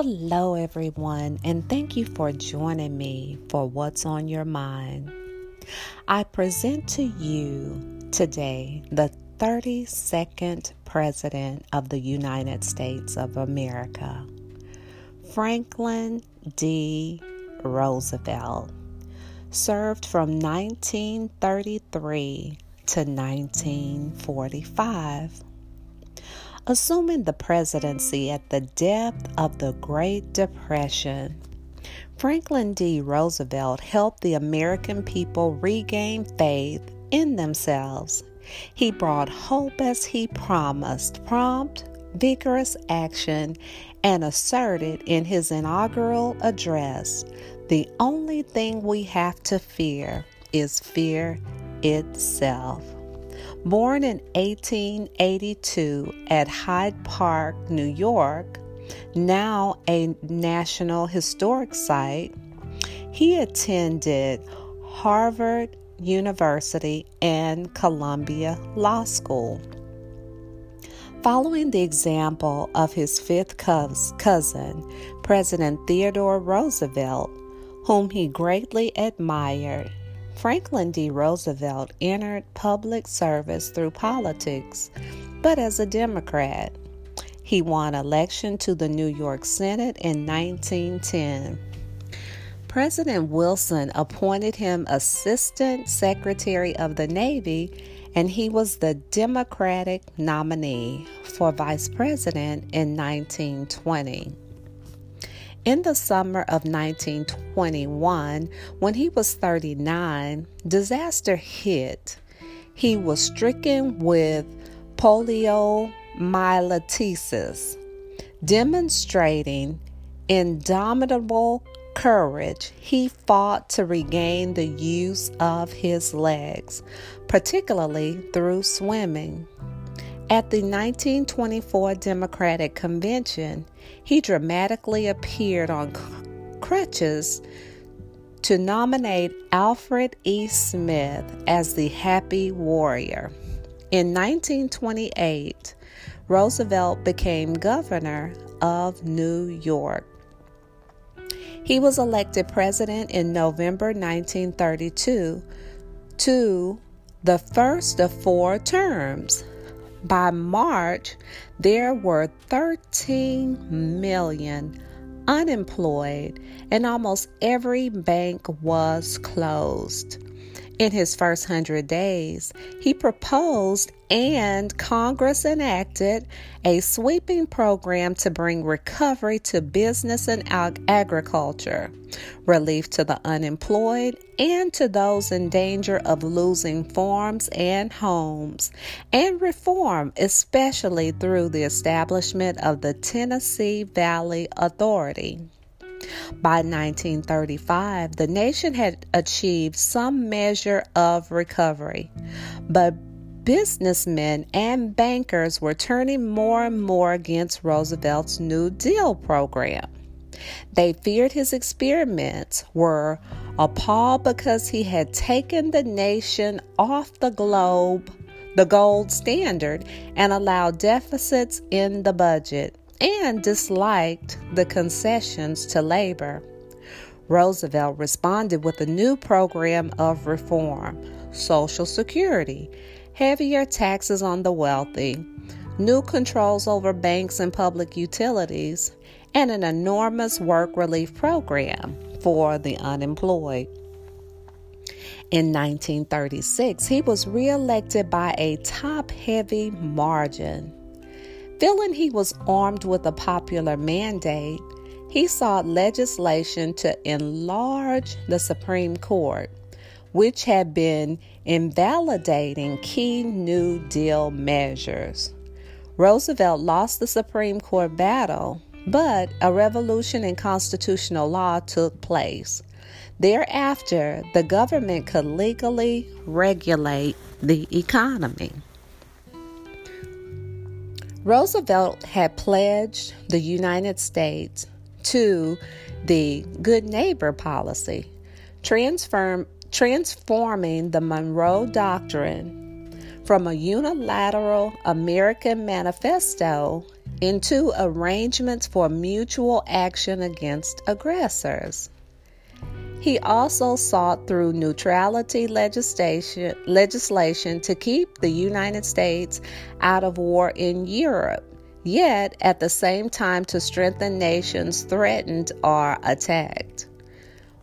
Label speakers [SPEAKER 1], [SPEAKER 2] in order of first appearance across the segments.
[SPEAKER 1] Hello, everyone, and thank you for joining me for What's on Your Mind. I present to you today the 32nd President of the United States of America, Franklin D. Roosevelt, served from 1933 to 1945 assuming the presidency at the depth of the Great Depression. Franklin D. Roosevelt helped the American people regain faith in themselves. He brought hope as he promised, prompt, vigorous action, and asserted in his inaugural address the only thing we have to fear is fear itself. Born in 1882 at Hyde Park, New York, now a National Historic Site, he attended Harvard University and Columbia Law School. Following the example of his fifth cousin, President Theodore Roosevelt, whom he greatly admired, Franklin D. Roosevelt entered public service through politics, but as a Democrat. He won election to the New York Senate in 1910. President Wilson appointed him Assistant Secretary of the Navy, and he was the Democratic nominee for Vice President in 1920. In the summer of 1921, when he was 39, disaster hit. He was stricken with poliomyelitis, demonstrating indomitable courage, he fought to regain the use of his legs, particularly through swimming. At the 1924 Democratic Convention, he dramatically appeared on crutches to nominate Alfred E. Smith as the Happy Warrior. In 1928, Roosevelt became governor of New York. He was elected president in November 1932 to the first of four terms. By March, there were 13 million unemployed, and almost every bank was closed. In his first hundred days, he proposed and Congress enacted a sweeping program to bring recovery to business and ag- agriculture, relief to the unemployed, and to those in danger of losing farms and homes, and reform, especially through the establishment of the Tennessee Valley Authority. By 1935, the nation had achieved some measure of recovery, but businessmen and bankers were turning more and more against Roosevelt's New Deal program. They feared his experiments, were appalled because he had taken the nation off the globe, the gold standard, and allowed deficits in the budget and disliked the concessions to labor. Roosevelt responded with a new program of reform Social Security, heavier taxes on the wealthy, new controls over banks and public utilities, and an enormous work relief program for the unemployed. In 1936, he was reelected by a top heavy margin. Feeling he was armed with a popular mandate, he sought legislation to enlarge the Supreme Court, which had been invalidating key New Deal measures. Roosevelt lost the Supreme Court battle, but a revolution in constitutional law took place. Thereafter, the government could legally regulate the economy. Roosevelt had pledged the United States to the Good Neighbor policy, transform, transforming the Monroe Doctrine from a unilateral American manifesto into arrangements for mutual action against aggressors. He also sought through neutrality legislation, legislation to keep the United States out of war in Europe, yet at the same time to strengthen nations threatened or attacked.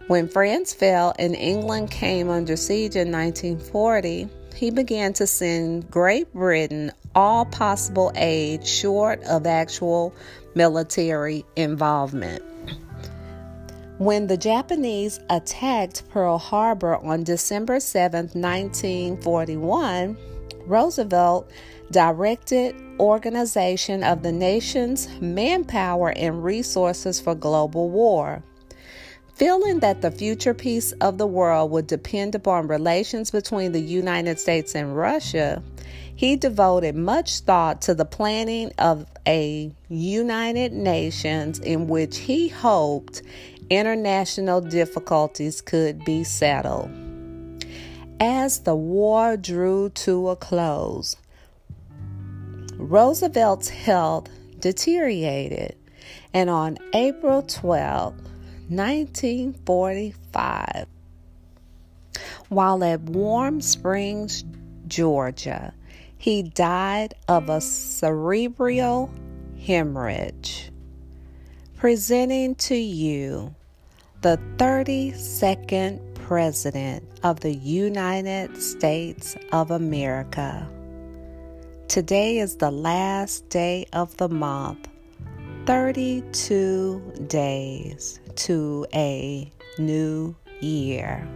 [SPEAKER 1] When France fell and England came under siege in 1940, he began to send Great Britain all possible aid short of actual military involvement. When the Japanese attacked Pearl Harbor on December 7, 1941, Roosevelt directed organization of the nation's manpower and resources for global war. Feeling that the future peace of the world would depend upon relations between the United States and Russia, he devoted much thought to the planning of a United Nations in which he hoped international difficulties could be settled. As the war drew to a close, Roosevelt's health deteriorated, and on April 12, 1945, while at Warm Springs, Georgia, he died of a cerebral hemorrhage presenting to you the 32nd President of the United States of America. Today is the last day of the month, 32 days to a new year.